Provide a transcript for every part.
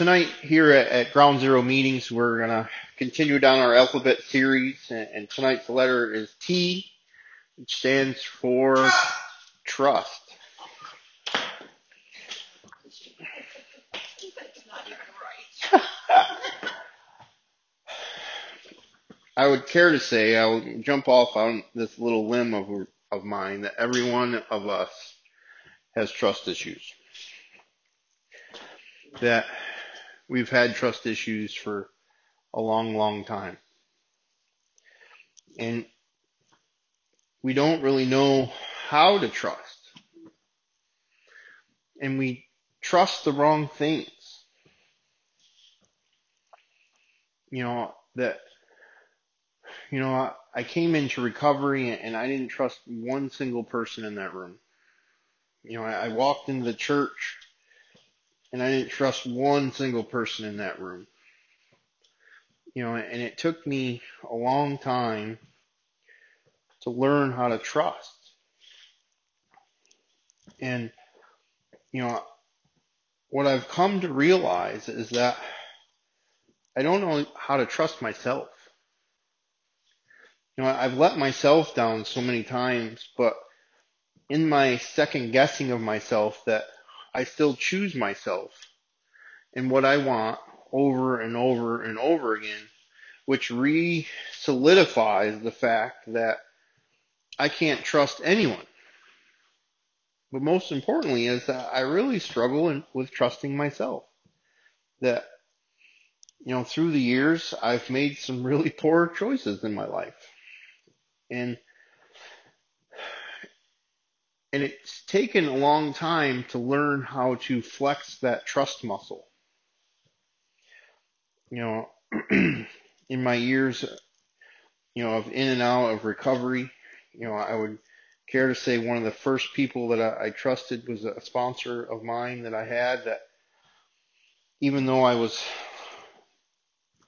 tonight here at, at Ground Zero meetings, we're going to continue down our alphabet series, and, and tonight's letter is T, which stands for trust. I would care to say, I'll jump off on this little limb of, of mine, that every one of us has trust issues. That we've had trust issues for a long, long time. And we don't really know how to trust. And we trust the wrong things. You know, that, you know, I, I came into recovery and I didn't trust one single person in that room. You know, I, I walked into the church and I didn't trust one single person in that room. You know, and it took me a long time to learn how to trust. And, you know, what I've come to realize is that I don't know how to trust myself. You know, I've let myself down so many times, but in my second guessing of myself that I still choose myself and what I want over and over and over again, which re solidifies the fact that I can't trust anyone. But most importantly is that I really struggle in, with trusting myself. That, you know, through the years, I've made some really poor choices in my life. And and it's taken a long time to learn how to flex that trust muscle. You know, in my years, you know, of in and out of recovery, you know, I would care to say one of the first people that I, I trusted was a sponsor of mine that I had that even though I was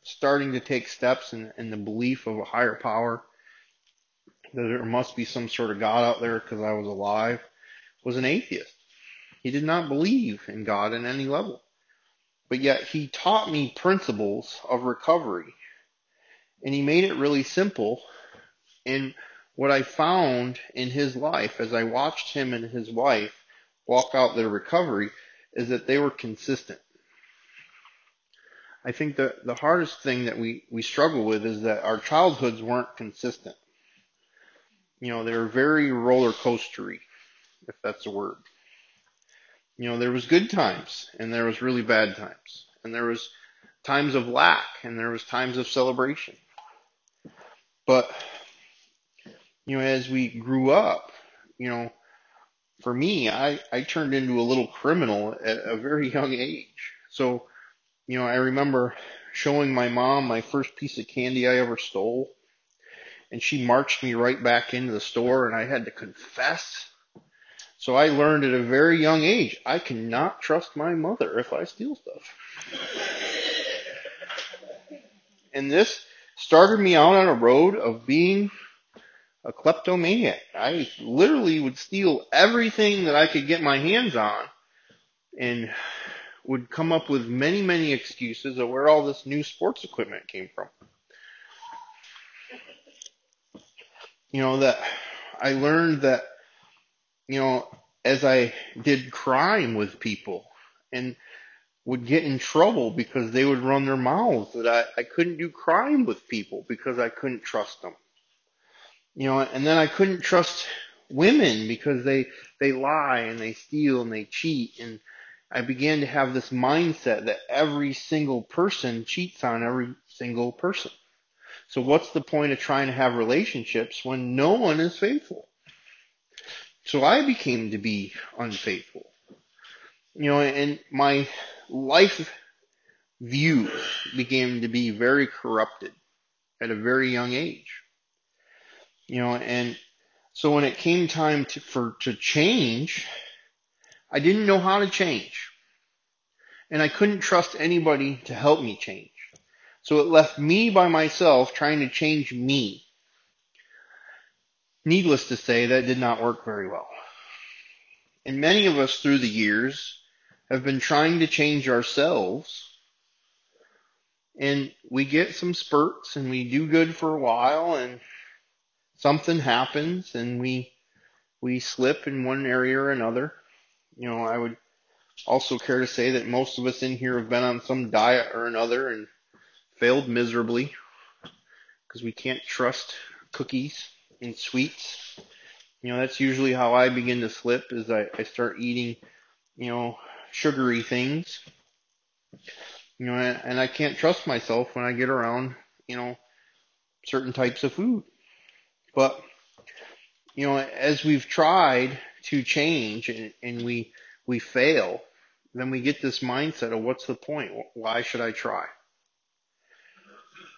starting to take steps in, in the belief of a higher power, that there must be some sort of God out there because I was alive, was an atheist. He did not believe in God in any level. But yet he taught me principles of recovery. And he made it really simple. And what I found in his life as I watched him and his wife walk out their recovery is that they were consistent. I think that the hardest thing that we, we struggle with is that our childhoods weren't consistent. You know, they were very roller coastery, if that's a word. You know, there was good times and there was really bad times. And there was times of lack and there was times of celebration. But, you know, as we grew up, you know, for me, I, I turned into a little criminal at a very young age. So, you know, I remember showing my mom my first piece of candy I ever stole and she marched me right back into the store and I had to confess. So I learned at a very young age, I cannot trust my mother if I steal stuff. And this started me out on a road of being a kleptomaniac. I literally would steal everything that I could get my hands on and would come up with many, many excuses of where all this new sports equipment came from. You know, that I learned that, you know, as I did crime with people and would get in trouble because they would run their mouths that I, I couldn't do crime with people because I couldn't trust them. You know, and then I couldn't trust women because they, they lie and they steal and they cheat and I began to have this mindset that every single person cheats on every single person. So what's the point of trying to have relationships when no one is faithful? So I became to be unfaithful. You know, and my life view began to be very corrupted at a very young age. You know, and so when it came time to, for, to change, I didn't know how to change. And I couldn't trust anybody to help me change. So it left me by myself trying to change me. Needless to say, that did not work very well. And many of us through the years have been trying to change ourselves And we get some spurts and we do good for a while and something happens and we, we slip in one area or another. You know, I would also care to say that most of us in here have been on some diet or another and failed miserably because we can't trust cookies and sweets. You know, that's usually how I begin to slip is I, I start eating, you know, sugary things. You know, and, and I can't trust myself when I get around, you know, certain types of food. But, you know, as we've tried to change and, and we, we fail, then we get this mindset of what's the point? Why should I try?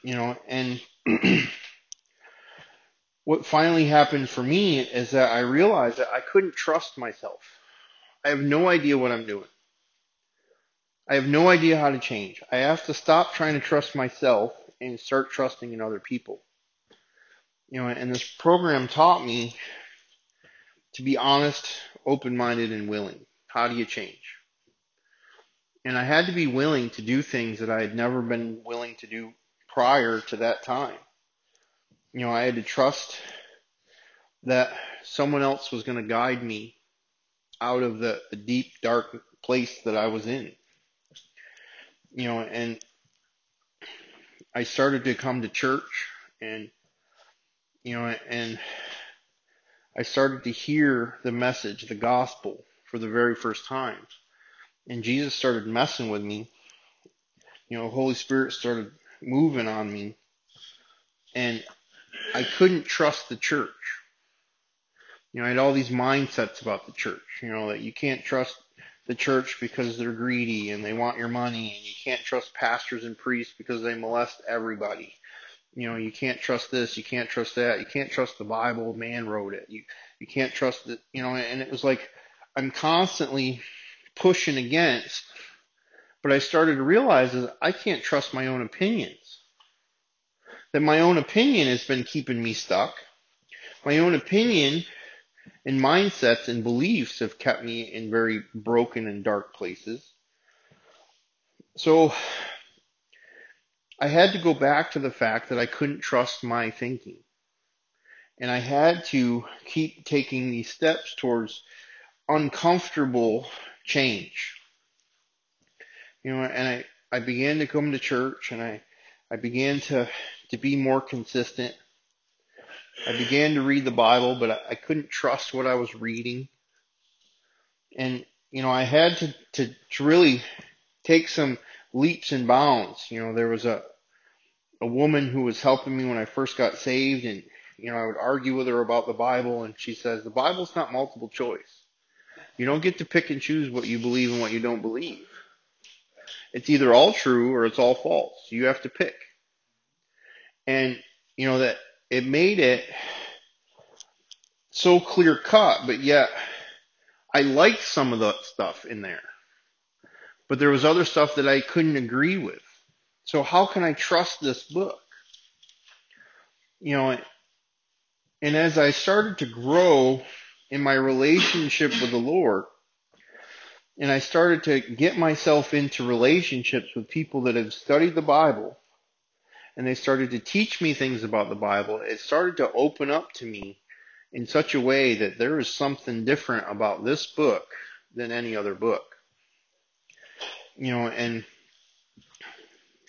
You know, and what finally happened for me is that I realized that I couldn't trust myself. I have no idea what I'm doing. I have no idea how to change. I have to stop trying to trust myself and start trusting in other people. You know, and this program taught me to be honest, open-minded, and willing. How do you change? And I had to be willing to do things that I had never been willing to do prior to that time. You know, I had to trust that someone else was going to guide me out of the, the deep, dark place that I was in. You know, and I started to come to church and, you know, and I started to hear the message, the gospel for the very first time. And Jesus started messing with me. You know, Holy Spirit started moving on me. And I couldn't trust the church. You know, I had all these mindsets about the church, you know, that you can't trust the church because they're greedy and they want your money and you can't trust pastors and priests because they molest everybody. You know, you can't trust this, you can't trust that, you can't trust the Bible, man wrote it. You you can't trust it, you know, and it was like I'm constantly pushing against but I started to realize that I can't trust my own opinions. That my own opinion has been keeping me stuck. My own opinion and mindsets and beliefs have kept me in very broken and dark places. So I had to go back to the fact that I couldn't trust my thinking. And I had to keep taking these steps towards uncomfortable change you know, and I, I began to come to church and I, I began to, to be more consistent. I began to read the Bible, but I, I couldn't trust what I was reading. And, you know, I had to, to, to really take some leaps and bounds. You know, there was a, a woman who was helping me when I first got saved and, you know, I would argue with her about the Bible and she says, the Bible's not multiple choice. You don't get to pick and choose what you believe and what you don't believe. It's either all true or it's all false. You have to pick. And, you know, that it made it so clear cut, but yet I liked some of the stuff in there. But there was other stuff that I couldn't agree with. So how can I trust this book? You know, and as I started to grow in my relationship with the Lord, and I started to get myself into relationships with people that have studied the Bible and they started to teach me things about the Bible. It started to open up to me in such a way that there is something different about this book than any other book. You know, and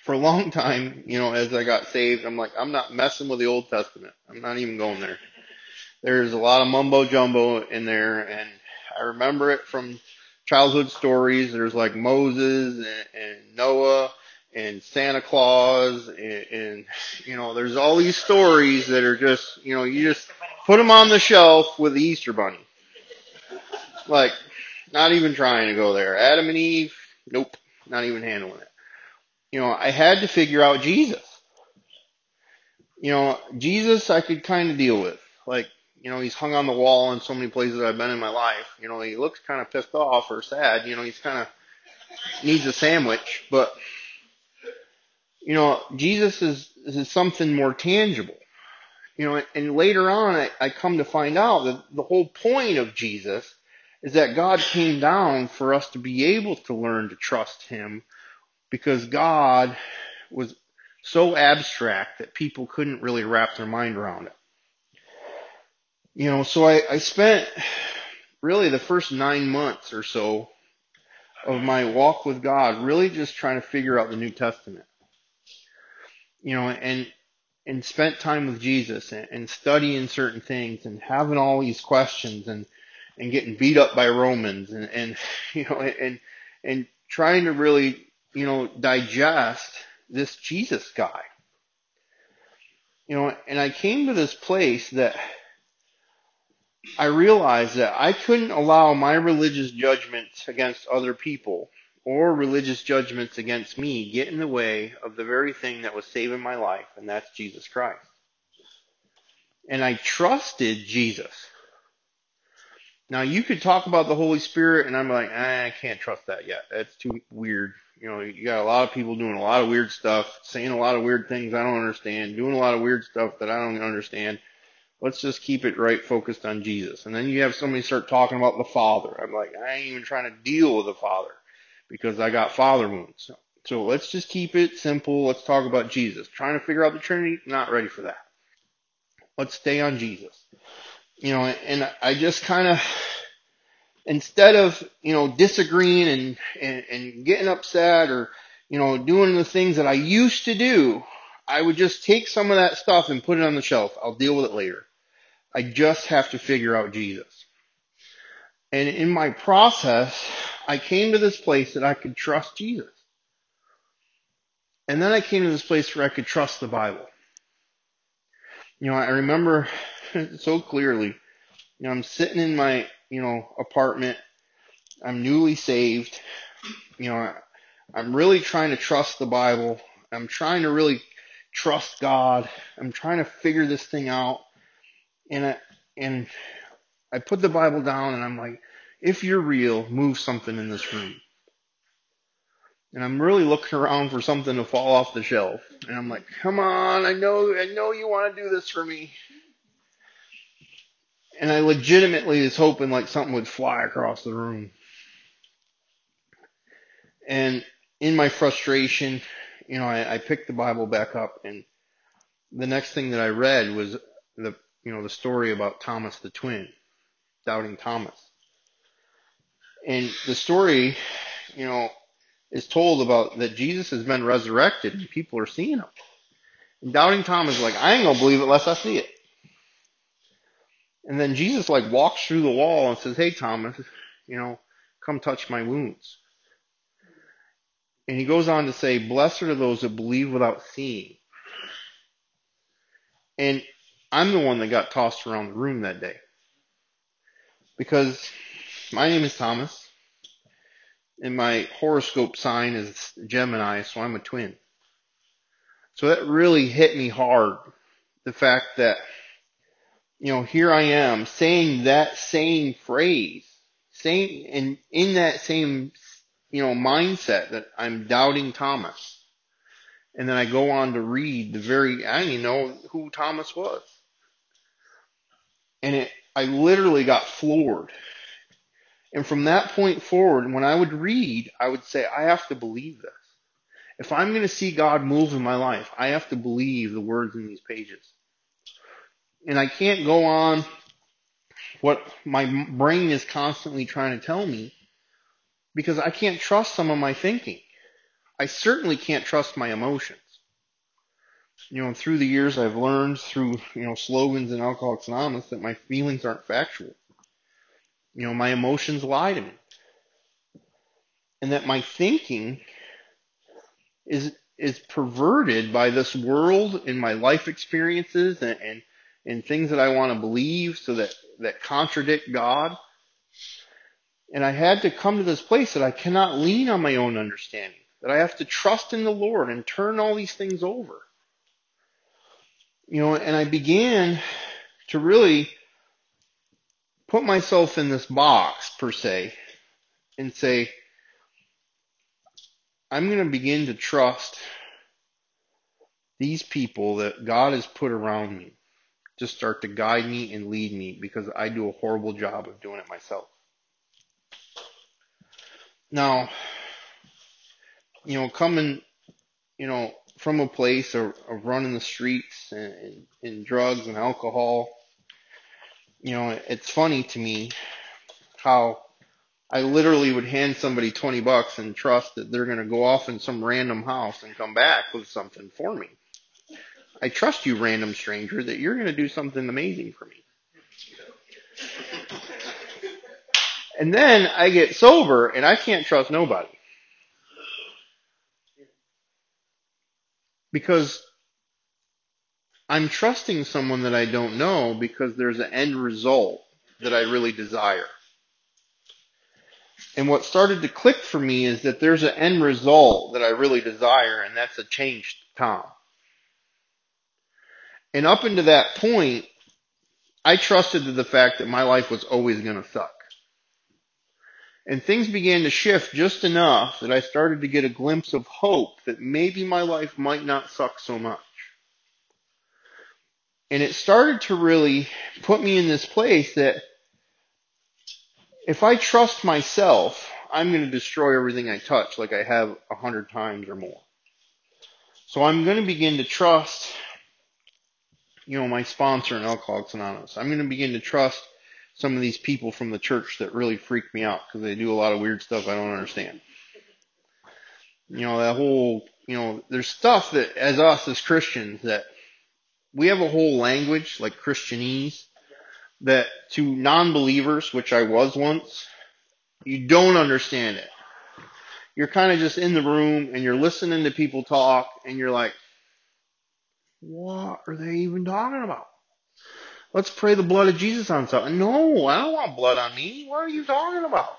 for a long time, you know, as I got saved, I'm like, I'm not messing with the Old Testament. I'm not even going there. There's a lot of mumbo jumbo in there and I remember it from childhood stories. There's like Moses and, and Noah and Santa Claus and, and, you know, there's all these stories that are just, you know, you just put them on the shelf with the Easter bunny. Like, not even trying to go there. Adam and Eve, nope, not even handling it. You know, I had to figure out Jesus. You know, Jesus I could kind of deal with. Like, you know, he's hung on the wall in so many places I've been in my life. You know, he looks kind of pissed off or sad. You know, he's kind of needs a sandwich, but you know, Jesus is, is something more tangible. You know, and later on I, I come to find out that the whole point of Jesus is that God came down for us to be able to learn to trust Him because God was so abstract that people couldn't really wrap their mind around it. You know, so I, I spent really the first nine months or so of my walk with God really just trying to figure out the New Testament. You know, and and spent time with Jesus and, and studying certain things and having all these questions and and getting beat up by Romans and and you know and and trying to really you know digest this Jesus guy. You know, and I came to this place that I realized that I couldn't allow my religious judgments against other people or religious judgments against me get in the way of the very thing that was saving my life, and that's Jesus Christ. And I trusted Jesus. Now you could talk about the Holy Spirit, and I'm like, ah, I can't trust that yet. That's too weird. You know, you got a lot of people doing a lot of weird stuff, saying a lot of weird things I don't understand, doing a lot of weird stuff that I don't understand. Let's just keep it right focused on Jesus. And then you have somebody start talking about the Father. I'm like, I ain't even trying to deal with the Father because I got father wounds. So let's just keep it simple. Let's talk about Jesus. Trying to figure out the Trinity, not ready for that. Let's stay on Jesus. You know, and I just kind of, instead of, you know, disagreeing and, and, and getting upset or, you know, doing the things that I used to do, I would just take some of that stuff and put it on the shelf. I'll deal with it later. I just have to figure out Jesus. And in my process, I came to this place that I could trust Jesus. And then I came to this place where I could trust the Bible. You know, I remember so clearly, you know, I'm sitting in my, you know, apartment. I'm newly saved. You know, I'm really trying to trust the Bible. I'm trying to really trust God. I'm trying to figure this thing out. And I, and I put the Bible down and I'm like, if you're real, move something in this room. And I'm really looking around for something to fall off the shelf. And I'm like, come on, I know, I know you want to do this for me. And I legitimately was hoping like something would fly across the room. And in my frustration, you know, I, I picked the Bible back up and the next thing that I read was the, you know, the story about Thomas the twin, doubting Thomas. And the story, you know, is told about that Jesus has been resurrected and people are seeing him. And doubting Thomas is like, I ain't gonna believe it unless I see it. And then Jesus like walks through the wall and says, Hey Thomas, you know, come touch my wounds. And he goes on to say, Blessed are those that believe without seeing. And I'm the one that got tossed around the room that day. Because my name is Thomas and my horoscope sign is Gemini, so I'm a twin. So that really hit me hard. The fact that, you know, here I am saying that same phrase, saying, and in that same, you know, mindset that I'm doubting Thomas. And then I go on to read the very, I didn't even know who Thomas was. And it, I literally got floored and from that point forward, when I would read, I would say, I have to believe this. If I'm going to see God move in my life, I have to believe the words in these pages. And I can't go on what my brain is constantly trying to tell me because I can't trust some of my thinking. I certainly can't trust my emotions. You know, through the years I've learned through, you know, slogans in Alcoholics Anonymous that my feelings aren't factual. You know, my emotions lie to me. And that my thinking is is perverted by this world and my life experiences and, and, and things that I want to believe so that, that contradict God. And I had to come to this place that I cannot lean on my own understanding, that I have to trust in the Lord and turn all these things over. You know, and I began to really put myself in this box per se and say, I'm going to begin to trust these people that God has put around me to start to guide me and lead me because I do a horrible job of doing it myself. Now, you know, coming, you know, from a place of, of running the streets and, and, and drugs and alcohol, you know, it's funny to me how I literally would hand somebody 20 bucks and trust that they're going to go off in some random house and come back with something for me. I trust you, random stranger, that you're going to do something amazing for me. And then I get sober and I can't trust nobody. Because I'm trusting someone that I don't know because there's an end result that I really desire. And what started to click for me is that there's an end result that I really desire, and that's a changed Tom. And up into that point, I trusted to the fact that my life was always going to suck. And things began to shift just enough that I started to get a glimpse of hope that maybe my life might not suck so much. And it started to really put me in this place that if I trust myself, I'm going to destroy everything I touch like I have a hundred times or more. So I'm going to begin to trust, you know, my sponsor in Alcoholics Anonymous. I'm going to begin to trust some of these people from the church that really freak me out because they do a lot of weird stuff I don't understand. You know, that whole, you know, there's stuff that as us as Christians that we have a whole language like Christianese that to non-believers, which I was once, you don't understand it. You're kind of just in the room and you're listening to people talk and you're like, what are they even talking about? Let's pray the blood of Jesus on something. No, I don't want blood on me. What are you talking about?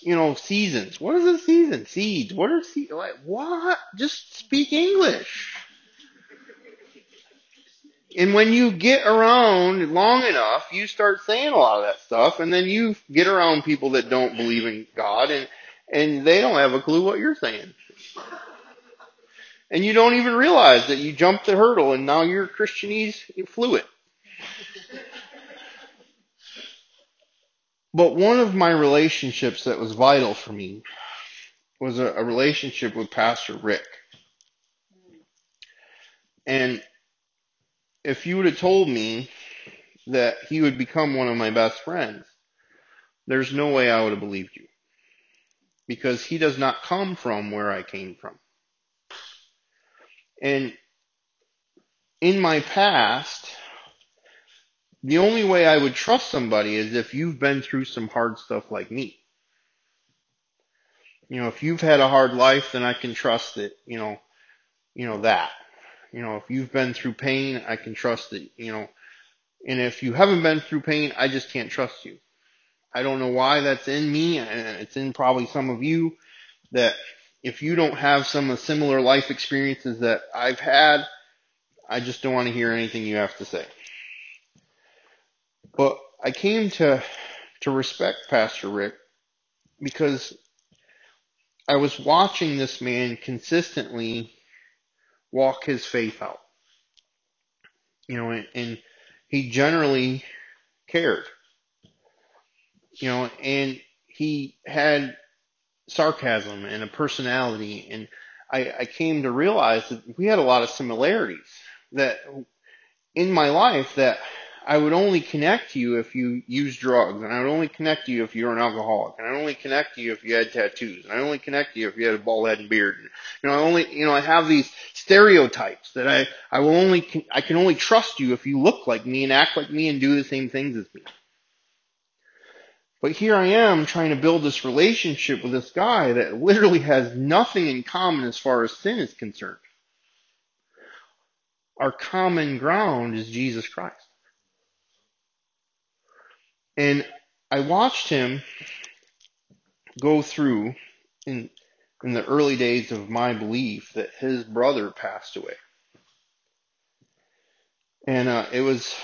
You know, seasons. What is a season? Seeds. What are seeds? Like, what? Just speak English. And when you get around long enough, you start saying a lot of that stuff, and then you get around people that don't believe in God, and and they don't have a clue what you're saying. And you don't even realize that you jumped the hurdle, and now you're Christianese fluent. But one of my relationships that was vital for me was a, a relationship with Pastor Rick. And if you would have told me that he would become one of my best friends, there's no way I would have believed you. Because he does not come from where I came from. And in my past, the only way I would trust somebody is if you've been through some hard stuff like me. You know, if you've had a hard life, then I can trust that, you know, you know, that. You know, if you've been through pain, I can trust that, you know, and if you haven't been through pain, I just can't trust you. I don't know why that's in me, and it's in probably some of you, that if you don't have some of the similar life experiences that I've had, I just don't want to hear anything you have to say. But I came to, to respect Pastor Rick because I was watching this man consistently walk his faith out. You know, and, and he generally cared. You know, and he had sarcasm and a personality and I, I came to realize that we had a lot of similarities that in my life that I would only connect you if you use drugs, and I would only connect you if you're an alcoholic, and I would only connect you if you had tattoos, and I would only connect to you if you had a bald head and beard. And, you know, I only, you know, I have these stereotypes that I, I will only, I can only trust you if you look like me and act like me and do the same things as me. But here I am trying to build this relationship with this guy that literally has nothing in common as far as sin is concerned. Our common ground is Jesus Christ. And I watched him go through in in the early days of my belief that his brother passed away. And uh, it was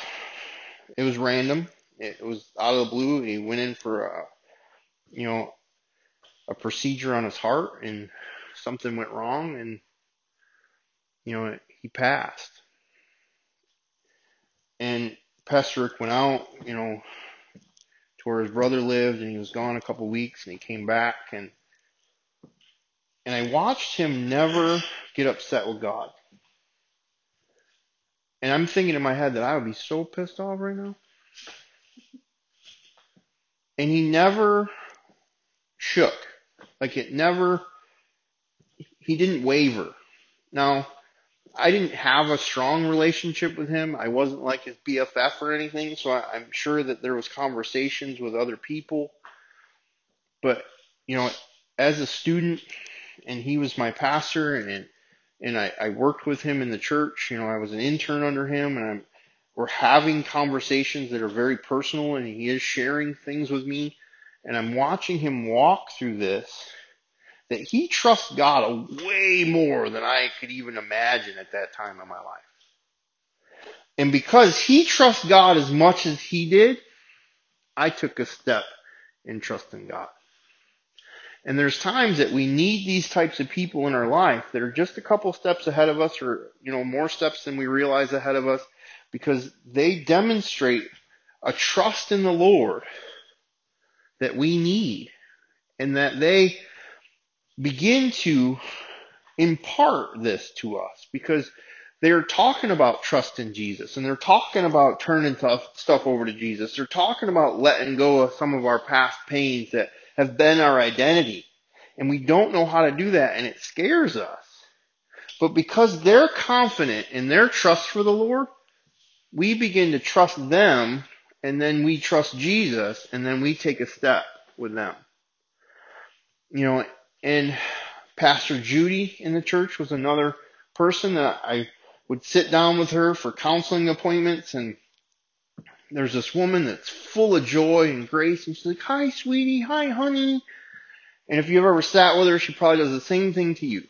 it was random. It was out of the blue. He went in for a you know a procedure on his heart, and something went wrong, and you know he passed. And Pastor Rick went out, you know, to where his brother lived and he was gone a couple of weeks and he came back and And I watched him never get upset with God. And I'm thinking in my head that I would be so pissed off right now. And he never shook. Like it never, he didn't waver. Now, I didn't have a strong relationship with him. I wasn't like his BFF or anything, so I, I'm sure that there was conversations with other people. But, you know, as a student, and he was my pastor, and and I, I worked with him in the church. You know, I was an intern under him, and I'm we're having conversations that are very personal, and he is sharing things with me, and I'm watching him walk through this. That he trusts God way more than I could even imagine at that time in my life. And because he trusts God as much as he did, I took a step in trusting God. And there's times that we need these types of people in our life that are just a couple steps ahead of us or, you know, more steps than we realize ahead of us because they demonstrate a trust in the Lord that we need and that they begin to impart this to us because they're talking about trust in Jesus and they're talking about turning stuff over to Jesus. They're talking about letting go of some of our past pains that have been our identity. And we don't know how to do that and it scares us. But because they're confident in their trust for the Lord, we begin to trust them and then we trust Jesus and then we take a step with them. You know, and Pastor Judy in the church was another person that I would sit down with her for counseling appointments and there's this woman that's full of joy and grace and she's like, hi sweetie, hi honey. And if you've ever sat with her, she probably does the same thing to you.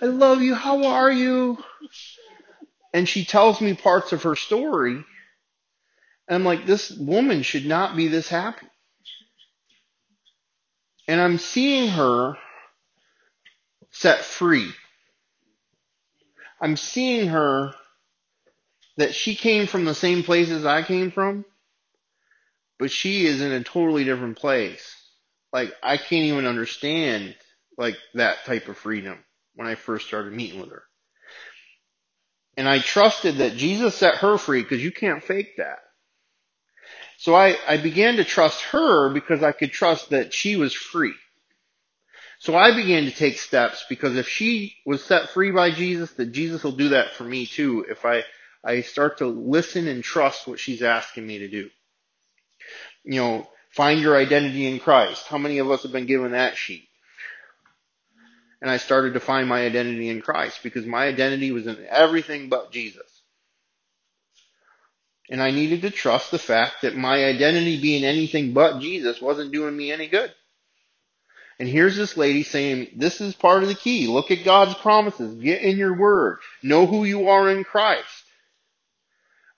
I love you, how are you? And she tells me parts of her story. And I'm like, this woman should not be this happy. And I'm seeing her set free. I'm seeing her that she came from the same place as I came from, but she is in a totally different place. Like I can't even understand like that type of freedom when I first started meeting with her. And I trusted that Jesus set her free because you can't fake that. So I, I began to trust her because I could trust that she was free. So I began to take steps because if she was set free by Jesus, that Jesus will do that for me too if I, I start to listen and trust what she's asking me to do. You know, find your identity in Christ. How many of us have been given that sheet? And I started to find my identity in Christ because my identity was in everything but Jesus. And I needed to trust the fact that my identity being anything but Jesus wasn't doing me any good. And here's this lady saying, this is part of the key. Look at God's promises. Get in your word. Know who you are in Christ.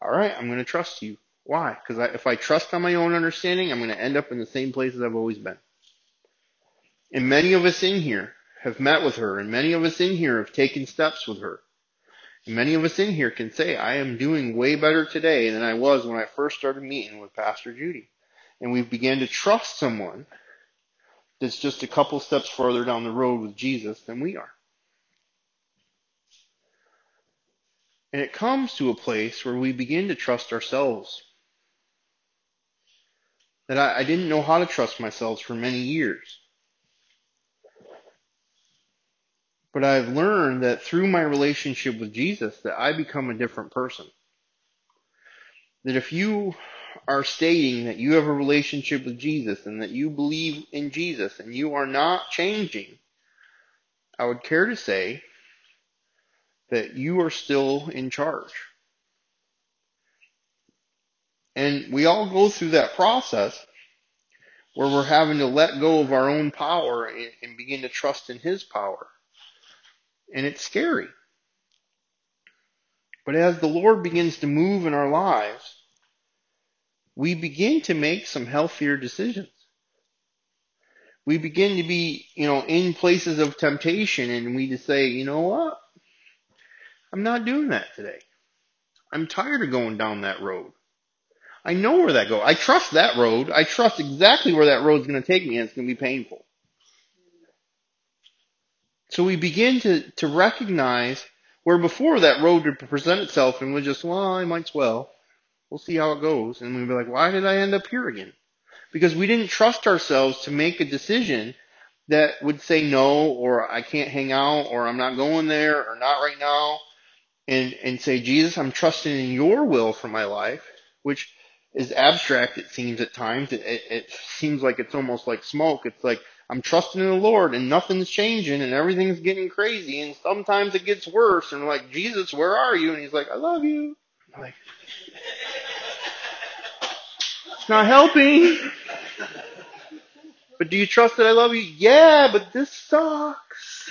All right, I'm going to trust you. Why? Because if I trust on my own understanding, I'm going to end up in the same places I've always been. And many of us in here have met with her, and many of us in here have taken steps with her. And many of us in here can say, I am doing way better today than I was when I first started meeting with Pastor Judy. And we've began to trust someone that's just a couple steps further down the road with Jesus than we are. And it comes to a place where we begin to trust ourselves. That I, I didn't know how to trust myself for many years. But I've learned that through my relationship with Jesus that I become a different person. That if you are stating that you have a relationship with Jesus and that you believe in Jesus and you are not changing, I would care to say that you are still in charge. And we all go through that process where we're having to let go of our own power and, and begin to trust in His power. And it's scary. But as the Lord begins to move in our lives, we begin to make some healthier decisions. We begin to be, you know, in places of temptation and we just say, you know what? I'm not doing that today. I'm tired of going down that road. I know where that goes. I trust that road. I trust exactly where that road's going to take me and it's going to be painful. So we begin to, to recognize where before that road would present itself and we're just, well, I might as well. We'll see how it goes. And we'd be like, why did I end up here again? Because we didn't trust ourselves to make a decision that would say no, or I can't hang out, or I'm not going there, or not right now, and, and say, Jesus, I'm trusting in your will for my life, which is abstract, it seems at times. It, it, it seems like it's almost like smoke. It's like, I'm trusting in the Lord and nothing's changing and everything's getting crazy and sometimes it gets worse and I'm like, Jesus, where are you? And he's like, I love you. I'm like, it's not helping. But do you trust that I love you? Yeah, but this sucks.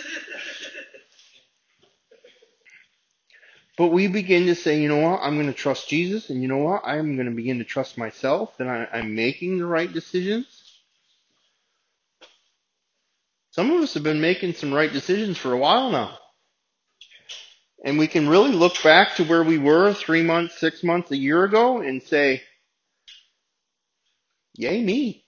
But we begin to say, you know what? I'm going to trust Jesus, and you know what? I'm going to begin to trust myself that I, I'm making the right decisions. Some of us have been making some right decisions for a while now. And we can really look back to where we were three months, six months, a year ago and say, yay me.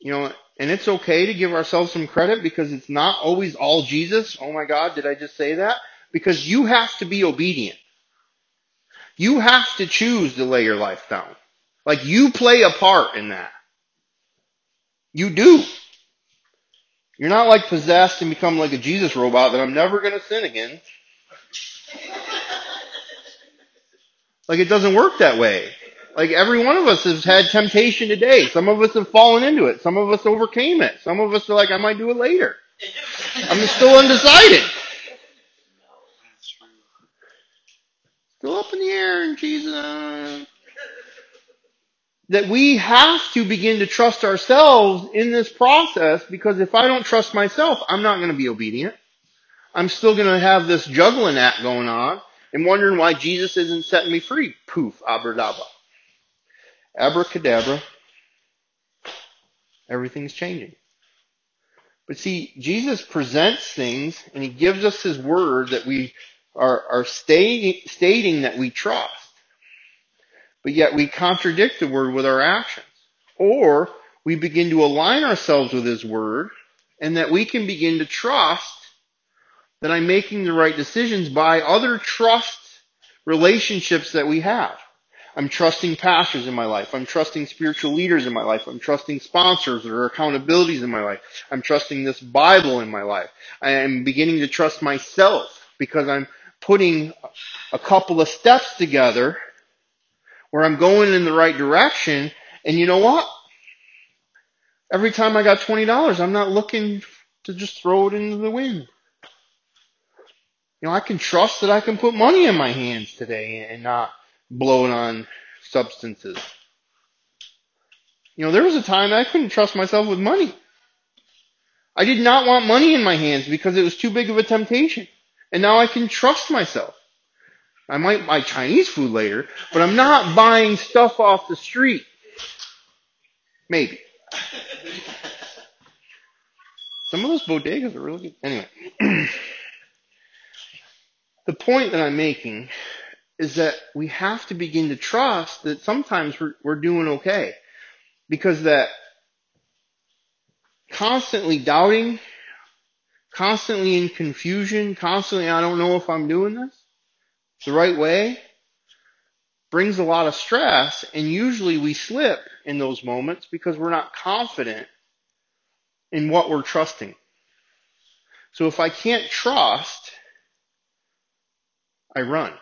You know, and it's okay to give ourselves some credit because it's not always all Jesus. Oh my God, did I just say that? Because you have to be obedient. You have to choose to lay your life down. Like you play a part in that. You do. You're not like possessed and become like a Jesus robot that I'm never going to sin again. Like it doesn't work that way. Like every one of us has had temptation today. Some of us have fallen into it. Some of us overcame it. Some of us are like, I might do it later. I'm still undecided. Still up in the air in Jesus. That we have to begin to trust ourselves in this process because if I don't trust myself, I'm not going to be obedient. I'm still going to have this juggling act going on and wondering why Jesus isn't setting me free. Poof, abradabra. Abracadabra. Everything's changing. But see, Jesus presents things and he gives us his word that we are, are stating, stating that we trust. But yet we contradict the word with our actions. Or we begin to align ourselves with his word and that we can begin to trust that I'm making the right decisions by other trust relationships that we have. I'm trusting pastors in my life. I'm trusting spiritual leaders in my life. I'm trusting sponsors or accountabilities in my life. I'm trusting this Bible in my life. I am beginning to trust myself because I'm putting a couple of steps together where I'm going in the right direction. And you know what? Every time I got $20, I'm not looking to just throw it into the wind. You know, I can trust that I can put money in my hands today and not blow it on substances. You know, there was a time I couldn't trust myself with money. I did not want money in my hands because it was too big of a temptation. And now I can trust myself. I might buy Chinese food later, but I'm not buying stuff off the street. Maybe. Some of those bodegas are really good. Anyway. the point that I'm making is that we have to begin to trust that sometimes we're, we're doing okay. Because that constantly doubting, constantly in confusion, constantly, I don't know if I'm doing this the right way, brings a lot of stress. And usually we slip in those moments because we're not confident in what we're trusting. So if I can't trust, I run.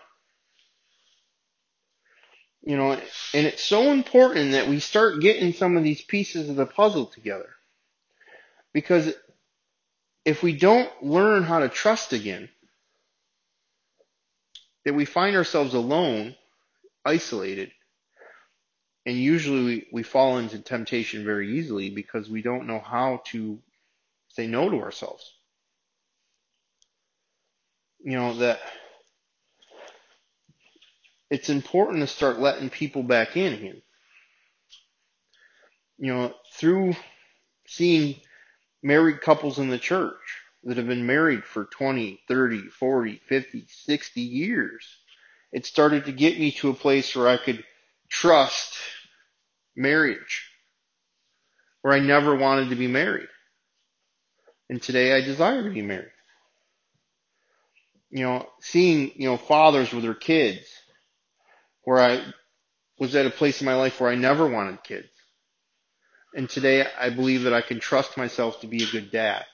You know, and it's so important that we start getting some of these pieces of the puzzle together. Because if we don't learn how to trust again, that we find ourselves alone, isolated, and usually we, we fall into temptation very easily because we don't know how to say no to ourselves. You know, that it's important to start letting people back in again. You know, through seeing married couples in the church that have been married for 20, 30, 40, 50, 60 years, it started to get me to a place where I could trust marriage, where I never wanted to be married. And today I desire to be married. You know, seeing, you know, fathers with their kids where I was at a place in my life where I never wanted kids. And today I believe that I can trust myself to be a good dad.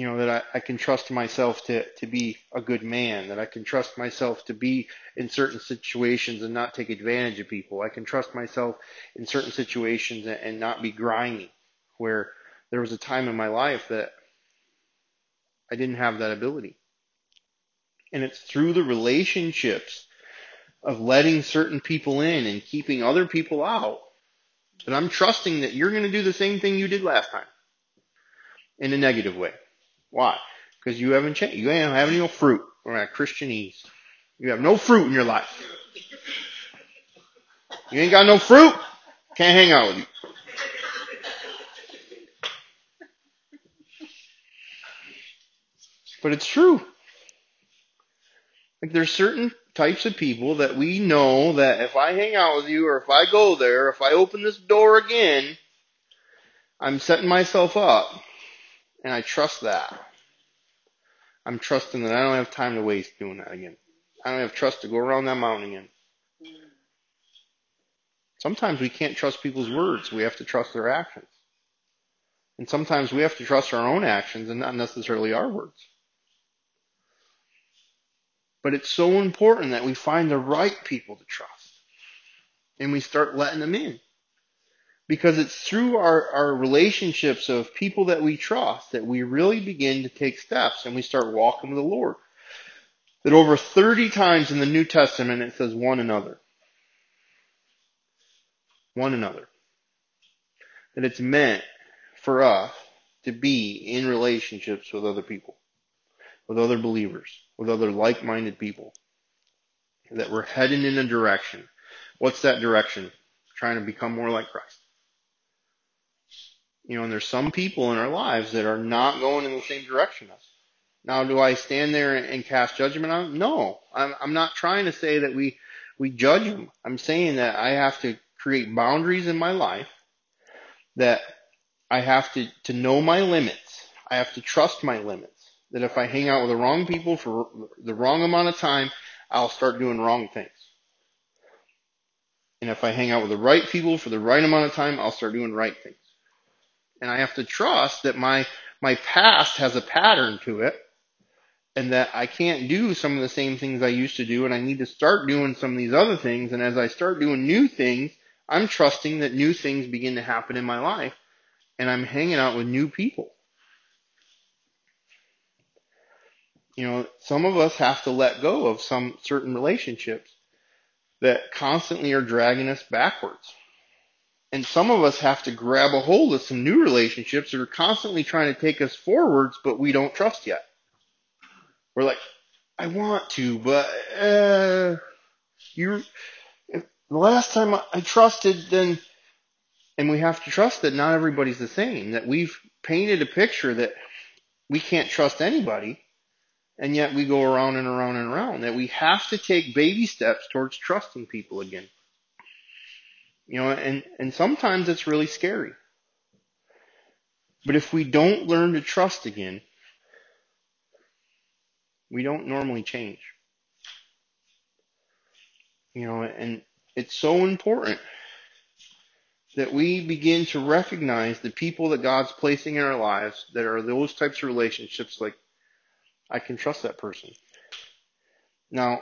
You know, that I, I can trust myself to, to be a good man, that I can trust myself to be in certain situations and not take advantage of people. I can trust myself in certain situations and, and not be grimy, where there was a time in my life that I didn't have that ability. And it's through the relationships of letting certain people in and keeping other people out that I'm trusting that you're going to do the same thing you did last time in a negative way. Why? Because you haven't changed. You ain't having no fruit. Or at Christianese. You have no fruit in your life. You ain't got no fruit. Can't hang out with you. But it's true. Like there's certain types of people that we know that if I hang out with you or if I go there, if I open this door again, I'm setting myself up. And I trust that. I'm trusting that I don't have time to waste doing that again. I don't have trust to go around that mountain again. Sometimes we can't trust people's words. We have to trust their actions. And sometimes we have to trust our own actions and not necessarily our words. But it's so important that we find the right people to trust. And we start letting them in. Because it's through our, our relationships of people that we trust that we really begin to take steps and we start walking with the Lord. That over 30 times in the New Testament it says one another. One another. That it's meant for us to be in relationships with other people with other believers, with other like-minded people. That we're heading in a direction. What's that direction? Trying to become more like Christ. You know, and there's some people in our lives that are not going in the same direction as us. Now, do I stand there and cast judgment on them? No. I'm, I'm not trying to say that we, we judge them. I'm saying that I have to create boundaries in my life that I have to, to know my limits. I have to trust my limits that if I hang out with the wrong people for the wrong amount of time, I'll start doing wrong things. And if I hang out with the right people for the right amount of time, I'll start doing right things. And I have to trust that my, my past has a pattern to it and that I can't do some of the same things I used to do and I need to start doing some of these other things. And as I start doing new things, I'm trusting that new things begin to happen in my life and I'm hanging out with new people. You know, some of us have to let go of some certain relationships that constantly are dragging us backwards. And some of us have to grab a hold of some new relationships that are constantly trying to take us forwards, but we don't trust yet. We're like, I want to, but, uh, you, the last time I trusted, then, and we have to trust that not everybody's the same, that we've painted a picture that we can't trust anybody and yet we go around and around and around. That we have to take baby steps towards trusting people again. You know, and, and sometimes it's really scary. But if we don't learn to trust again, we don't normally change. You know, and it's so important that we begin to recognize the people that God's placing in our lives that are those types of relationships like I can trust that person. Now,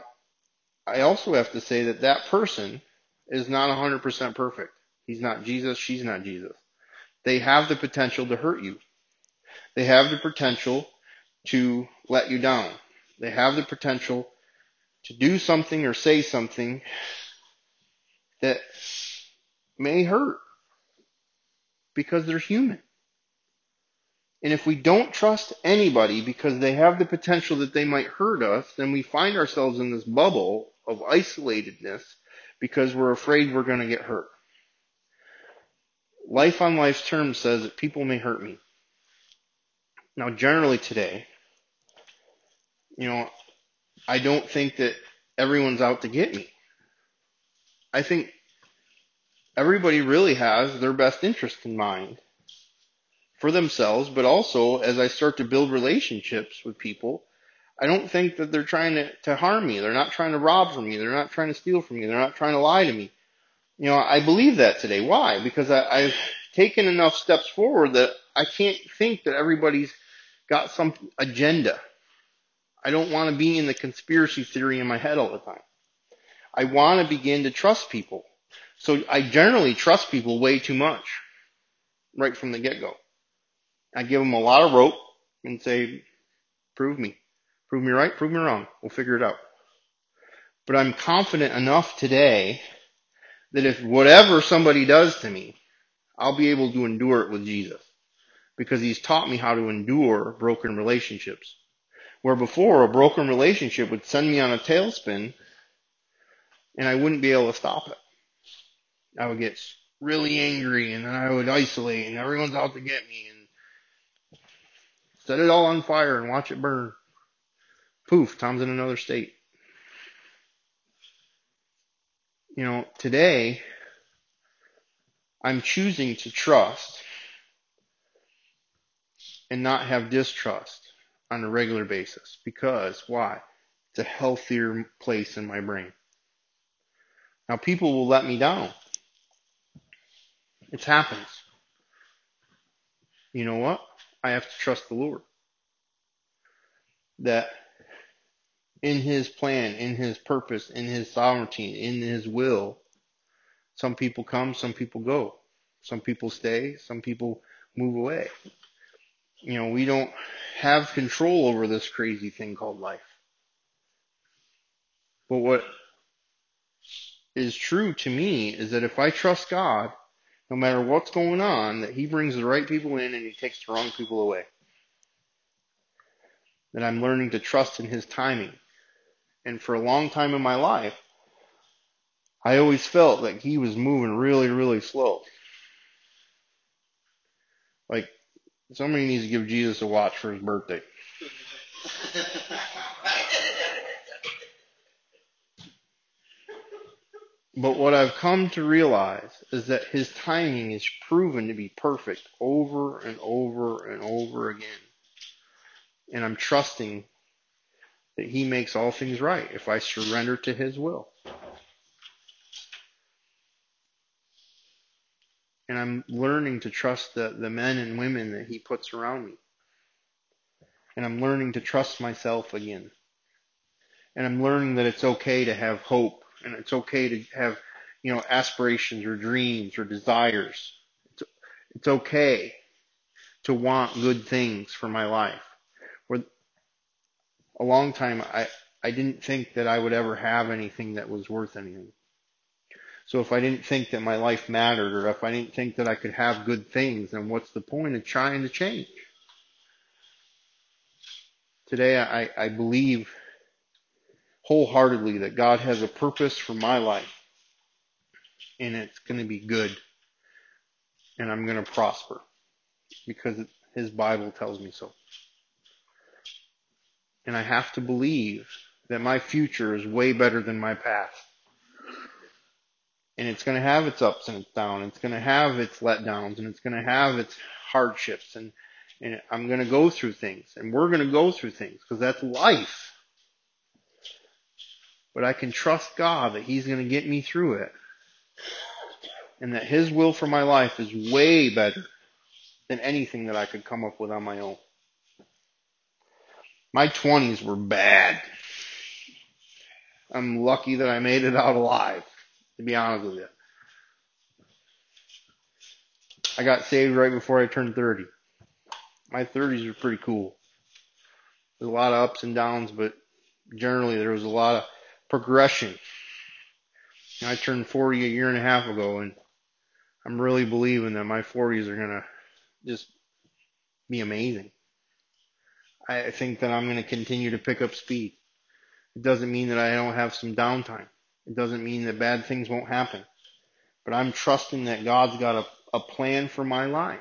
I also have to say that that person is not 100% perfect. He's not Jesus. She's not Jesus. They have the potential to hurt you. They have the potential to let you down. They have the potential to do something or say something that may hurt because they're human. And if we don't trust anybody because they have the potential that they might hurt us, then we find ourselves in this bubble of isolatedness because we're afraid we're going to get hurt. Life on life's terms says that people may hurt me. Now, generally today, you know, I don't think that everyone's out to get me. I think everybody really has their best interest in mind for themselves, but also as I start to build relationships with people, I don't think that they're trying to, to harm me. They're not trying to rob from me. They're not trying to steal from me. They're not trying to lie to me. You know, I believe that today. Why? Because I, I've taken enough steps forward that I can't think that everybody's got some agenda. I don't want to be in the conspiracy theory in my head all the time. I want to begin to trust people. So I generally trust people way too much right from the get go. I give them a lot of rope and say, prove me. Prove me right, prove me wrong. We'll figure it out. But I'm confident enough today that if whatever somebody does to me, I'll be able to endure it with Jesus. Because he's taught me how to endure broken relationships. Where before a broken relationship would send me on a tailspin and I wouldn't be able to stop it. I would get really angry and then I would isolate and everyone's out to get me and set it all on fire and watch it burn. Poof, Tom's in another state. You know, today I'm choosing to trust and not have distrust on a regular basis because why? It's a healthier place in my brain. Now people will let me down. It happens. You know what? I have to trust the Lord. That in His plan, in His purpose, in His sovereignty, in His will, some people come, some people go. Some people stay, some people move away. You know, we don't have control over this crazy thing called life. But what is true to me is that if I trust God, no matter what's going on, that He brings the right people in and He takes the wrong people away. That I'm learning to trust in His timing. And for a long time in my life, I always felt like He was moving really, really slow. Like somebody needs to give Jesus a watch for his birthday. But what I've come to realize is that his timing is proven to be perfect over and over and over again. And I'm trusting that he makes all things right if I surrender to his will. And I'm learning to trust the, the men and women that he puts around me. And I'm learning to trust myself again. And I'm learning that it's okay to have hope and it's okay to have, you know, aspirations or dreams or desires. It's, it's okay to want good things for my life. A long time, I, I didn't think that I would ever have anything that was worth anything. So if I didn't think that my life mattered or if I didn't think that I could have good things, then what's the point of trying to change? Today I, I believe wholeheartedly that God has a purpose for my life and it's going to be good and I'm going to prosper because his Bible tells me so. And I have to believe that my future is way better than my past. And it's going to have its ups and its downs. It's going to have its letdowns and it's going to have its hardships and, and I'm going to go through things and we're going to go through things because that's life. But I can trust God that He's going to get me through it. And that His will for my life is way better than anything that I could come up with on my own. My 20s were bad. I'm lucky that I made it out alive, to be honest with you. I got saved right before I turned 30. My 30s were pretty cool. There's a lot of ups and downs, but generally there was a lot of progression. I turned 40 a year and a half ago, and I'm really believing that my 40s are gonna just be amazing. I think that I'm gonna continue to pick up speed. It doesn't mean that I don't have some downtime. It doesn't mean that bad things won't happen. But I'm trusting that God's got a, a plan for my life.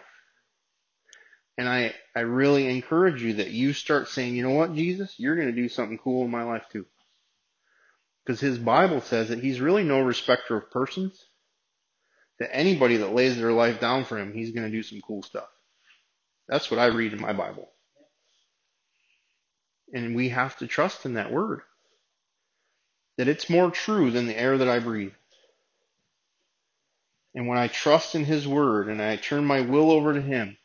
And I, I really encourage you that you start saying, you know what, Jesus, you're going to do something cool in my life too. Because his Bible says that he's really no respecter of persons. That anybody that lays their life down for him, he's going to do some cool stuff. That's what I read in my Bible. And we have to trust in that word. That it's more true than the air that I breathe. And when I trust in His word and I turn my will over to Him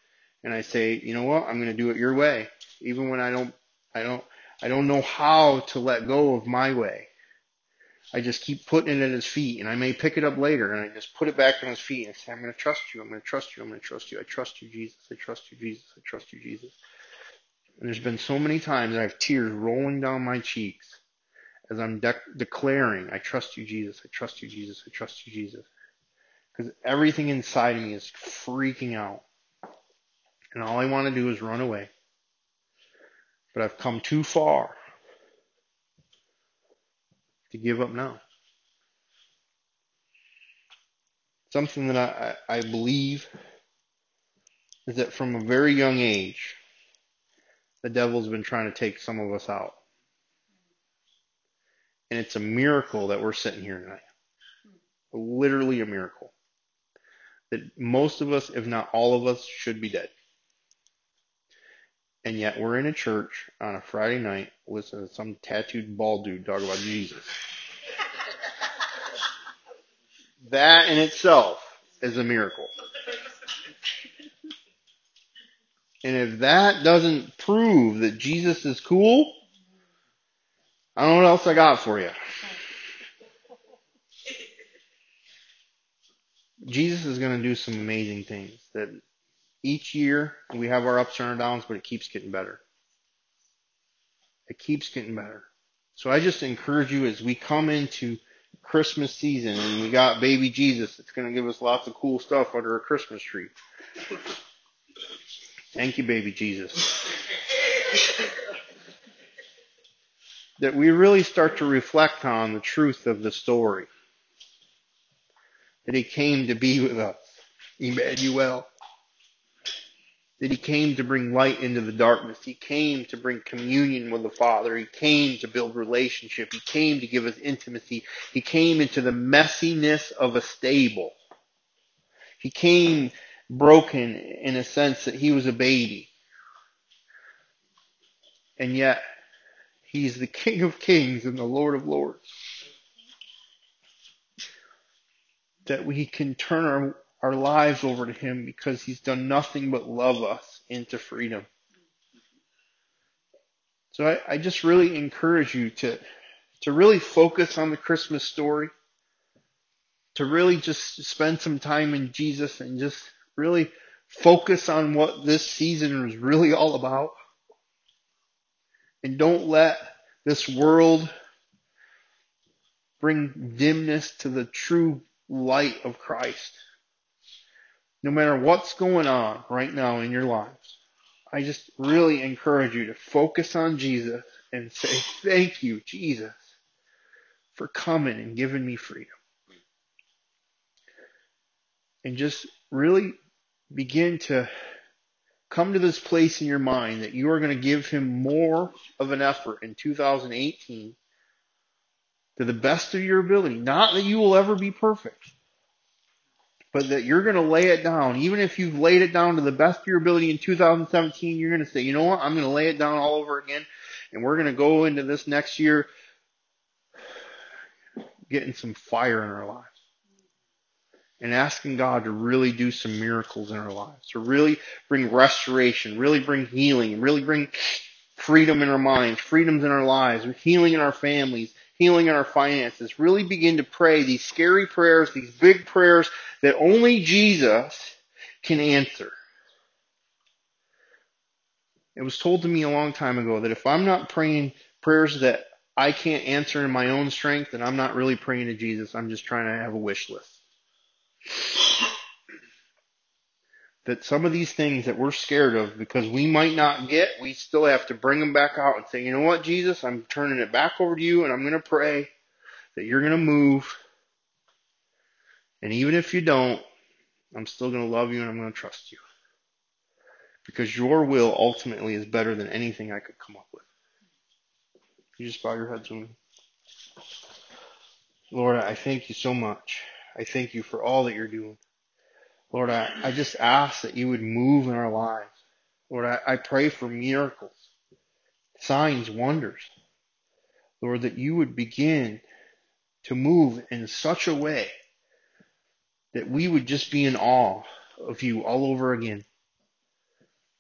and I say, you know what, I'm going to do it your way, even when I don't, I don't, I don't know how to let go of my way. I just keep putting it at his feet and I may pick it up later and I just put it back on his feet and say, I'm going to trust you. I'm going to trust you. I'm going to trust you. I trust you, Jesus. I trust you, Jesus. I trust you, Jesus. And there's been so many times I have tears rolling down my cheeks as I'm de- declaring, I trust you, Jesus. I trust you, Jesus. I trust you, Jesus. Because everything inside of me is freaking out. And all I want to do is run away. But I've come too far to give up now. Something that I, I believe is that from a very young age, the devil's been trying to take some of us out. And it's a miracle that we're sitting here tonight. Literally a miracle. That most of us, if not all of us, should be dead. And yet we're in a church on a Friday night listening to some tattooed bald dude talk about Jesus. That in itself is a miracle. And if that doesn't prove that Jesus is cool, I don't know what else I got for you. Jesus is going to do some amazing things that each year we have our ups and our downs, but it keeps getting better. It keeps getting better. So I just encourage you as we come into Christmas season and we got baby Jesus that's going to give us lots of cool stuff under a Christmas tree. Thank you, baby Jesus. that we really start to reflect on the truth of the story. That he came to be with us. Emmanuel that he came to bring light into the darkness. He came to bring communion with the Father. He came to build relationship. He came to give us intimacy. He came into the messiness of a stable. He came broken in a sense that he was a baby. And yet, he's the King of Kings and the Lord of Lords. That we can turn our our lives over to Him because He's done nothing but love us into freedom. So I, I just really encourage you to, to really focus on the Christmas story, to really just spend some time in Jesus and just really focus on what this season is really all about. And don't let this world bring dimness to the true light of Christ no matter what's going on right now in your lives, I just really encourage you to focus on Jesus and say, thank you, Jesus, for coming and giving me freedom. And just really begin to come to this place in your mind that you are going to give him more of an effort in 2018 to the best of your ability. Not that you will ever be perfect but that you're going to lay it down. Even if you've laid it down to the best of your ability in 2017, you're going to say, you know what, I'm going to lay it down all over again, and we're going to go into this next year getting some fire in our lives. And asking God to really do some miracles in our lives, to really bring restoration, really bring healing, really bring freedom in our minds, freedoms in our lives, healing in our families, healing in our finances. Really begin to pray these scary prayers, these big prayers that only Jesus can answer. It was told to me a long time ago that if I'm not praying prayers that I can't answer in my own strength, then I'm not really praying to Jesus. I'm just trying to have a wish list. That some of these things that we're scared of because we might not get, we still have to bring them back out and say, you know what, Jesus, I'm turning it back over to you and I'm going to pray that you're going to move. And even if you don't, I'm still going to love you and I'm going to trust you. Because your will ultimately is better than anything I could come up with. You just bow your heads with me. Lord, I thank you so much. I thank you for all that you're doing. Lord, I, I just ask that you would move in our lives. Lord, I, I pray for miracles, signs, wonders. Lord, that you would begin to move in such a way that we would just be in awe of you all over again.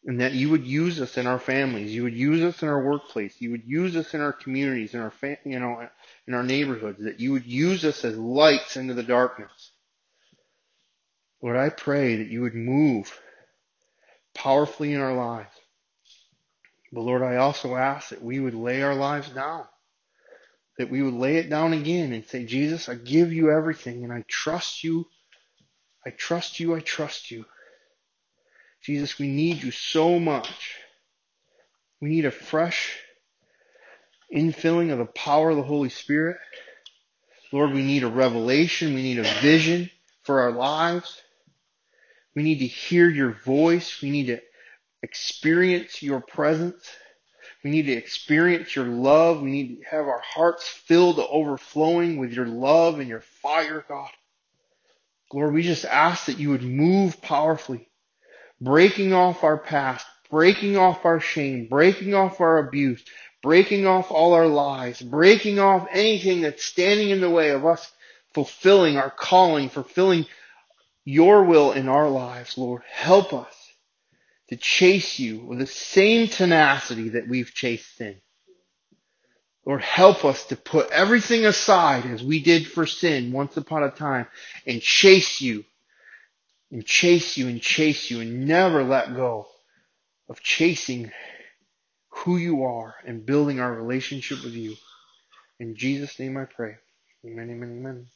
And that you would use us in our families, you would use us in our workplace, you would use us in our communities, in our you know, in our neighborhoods, that you would use us as lights into the darkness. Lord, I pray that you would move powerfully in our lives. But Lord, I also ask that we would lay our lives down. That we would lay it down again and say, Jesus, I give you everything and I trust you. I trust you. I trust you. Jesus, we need you so much. We need a fresh infilling of the power of the Holy Spirit. Lord, we need a revelation. We need a vision for our lives. We need to hear your voice. We need to experience your presence. We need to experience your love. We need to have our hearts filled to overflowing with your love and your fire, God. Lord, we just ask that you would move powerfully, breaking off our past, breaking off our shame, breaking off our abuse, breaking off all our lies, breaking off anything that's standing in the way of us fulfilling our calling, fulfilling your will in our lives, Lord. Help us to chase you with the same tenacity that we've chased sin. Lord, help us to put everything aside as we did for sin once upon a time and chase you and chase you and chase you and never let go of chasing who you are and building our relationship with you. In Jesus' name I pray. Amen, amen, amen.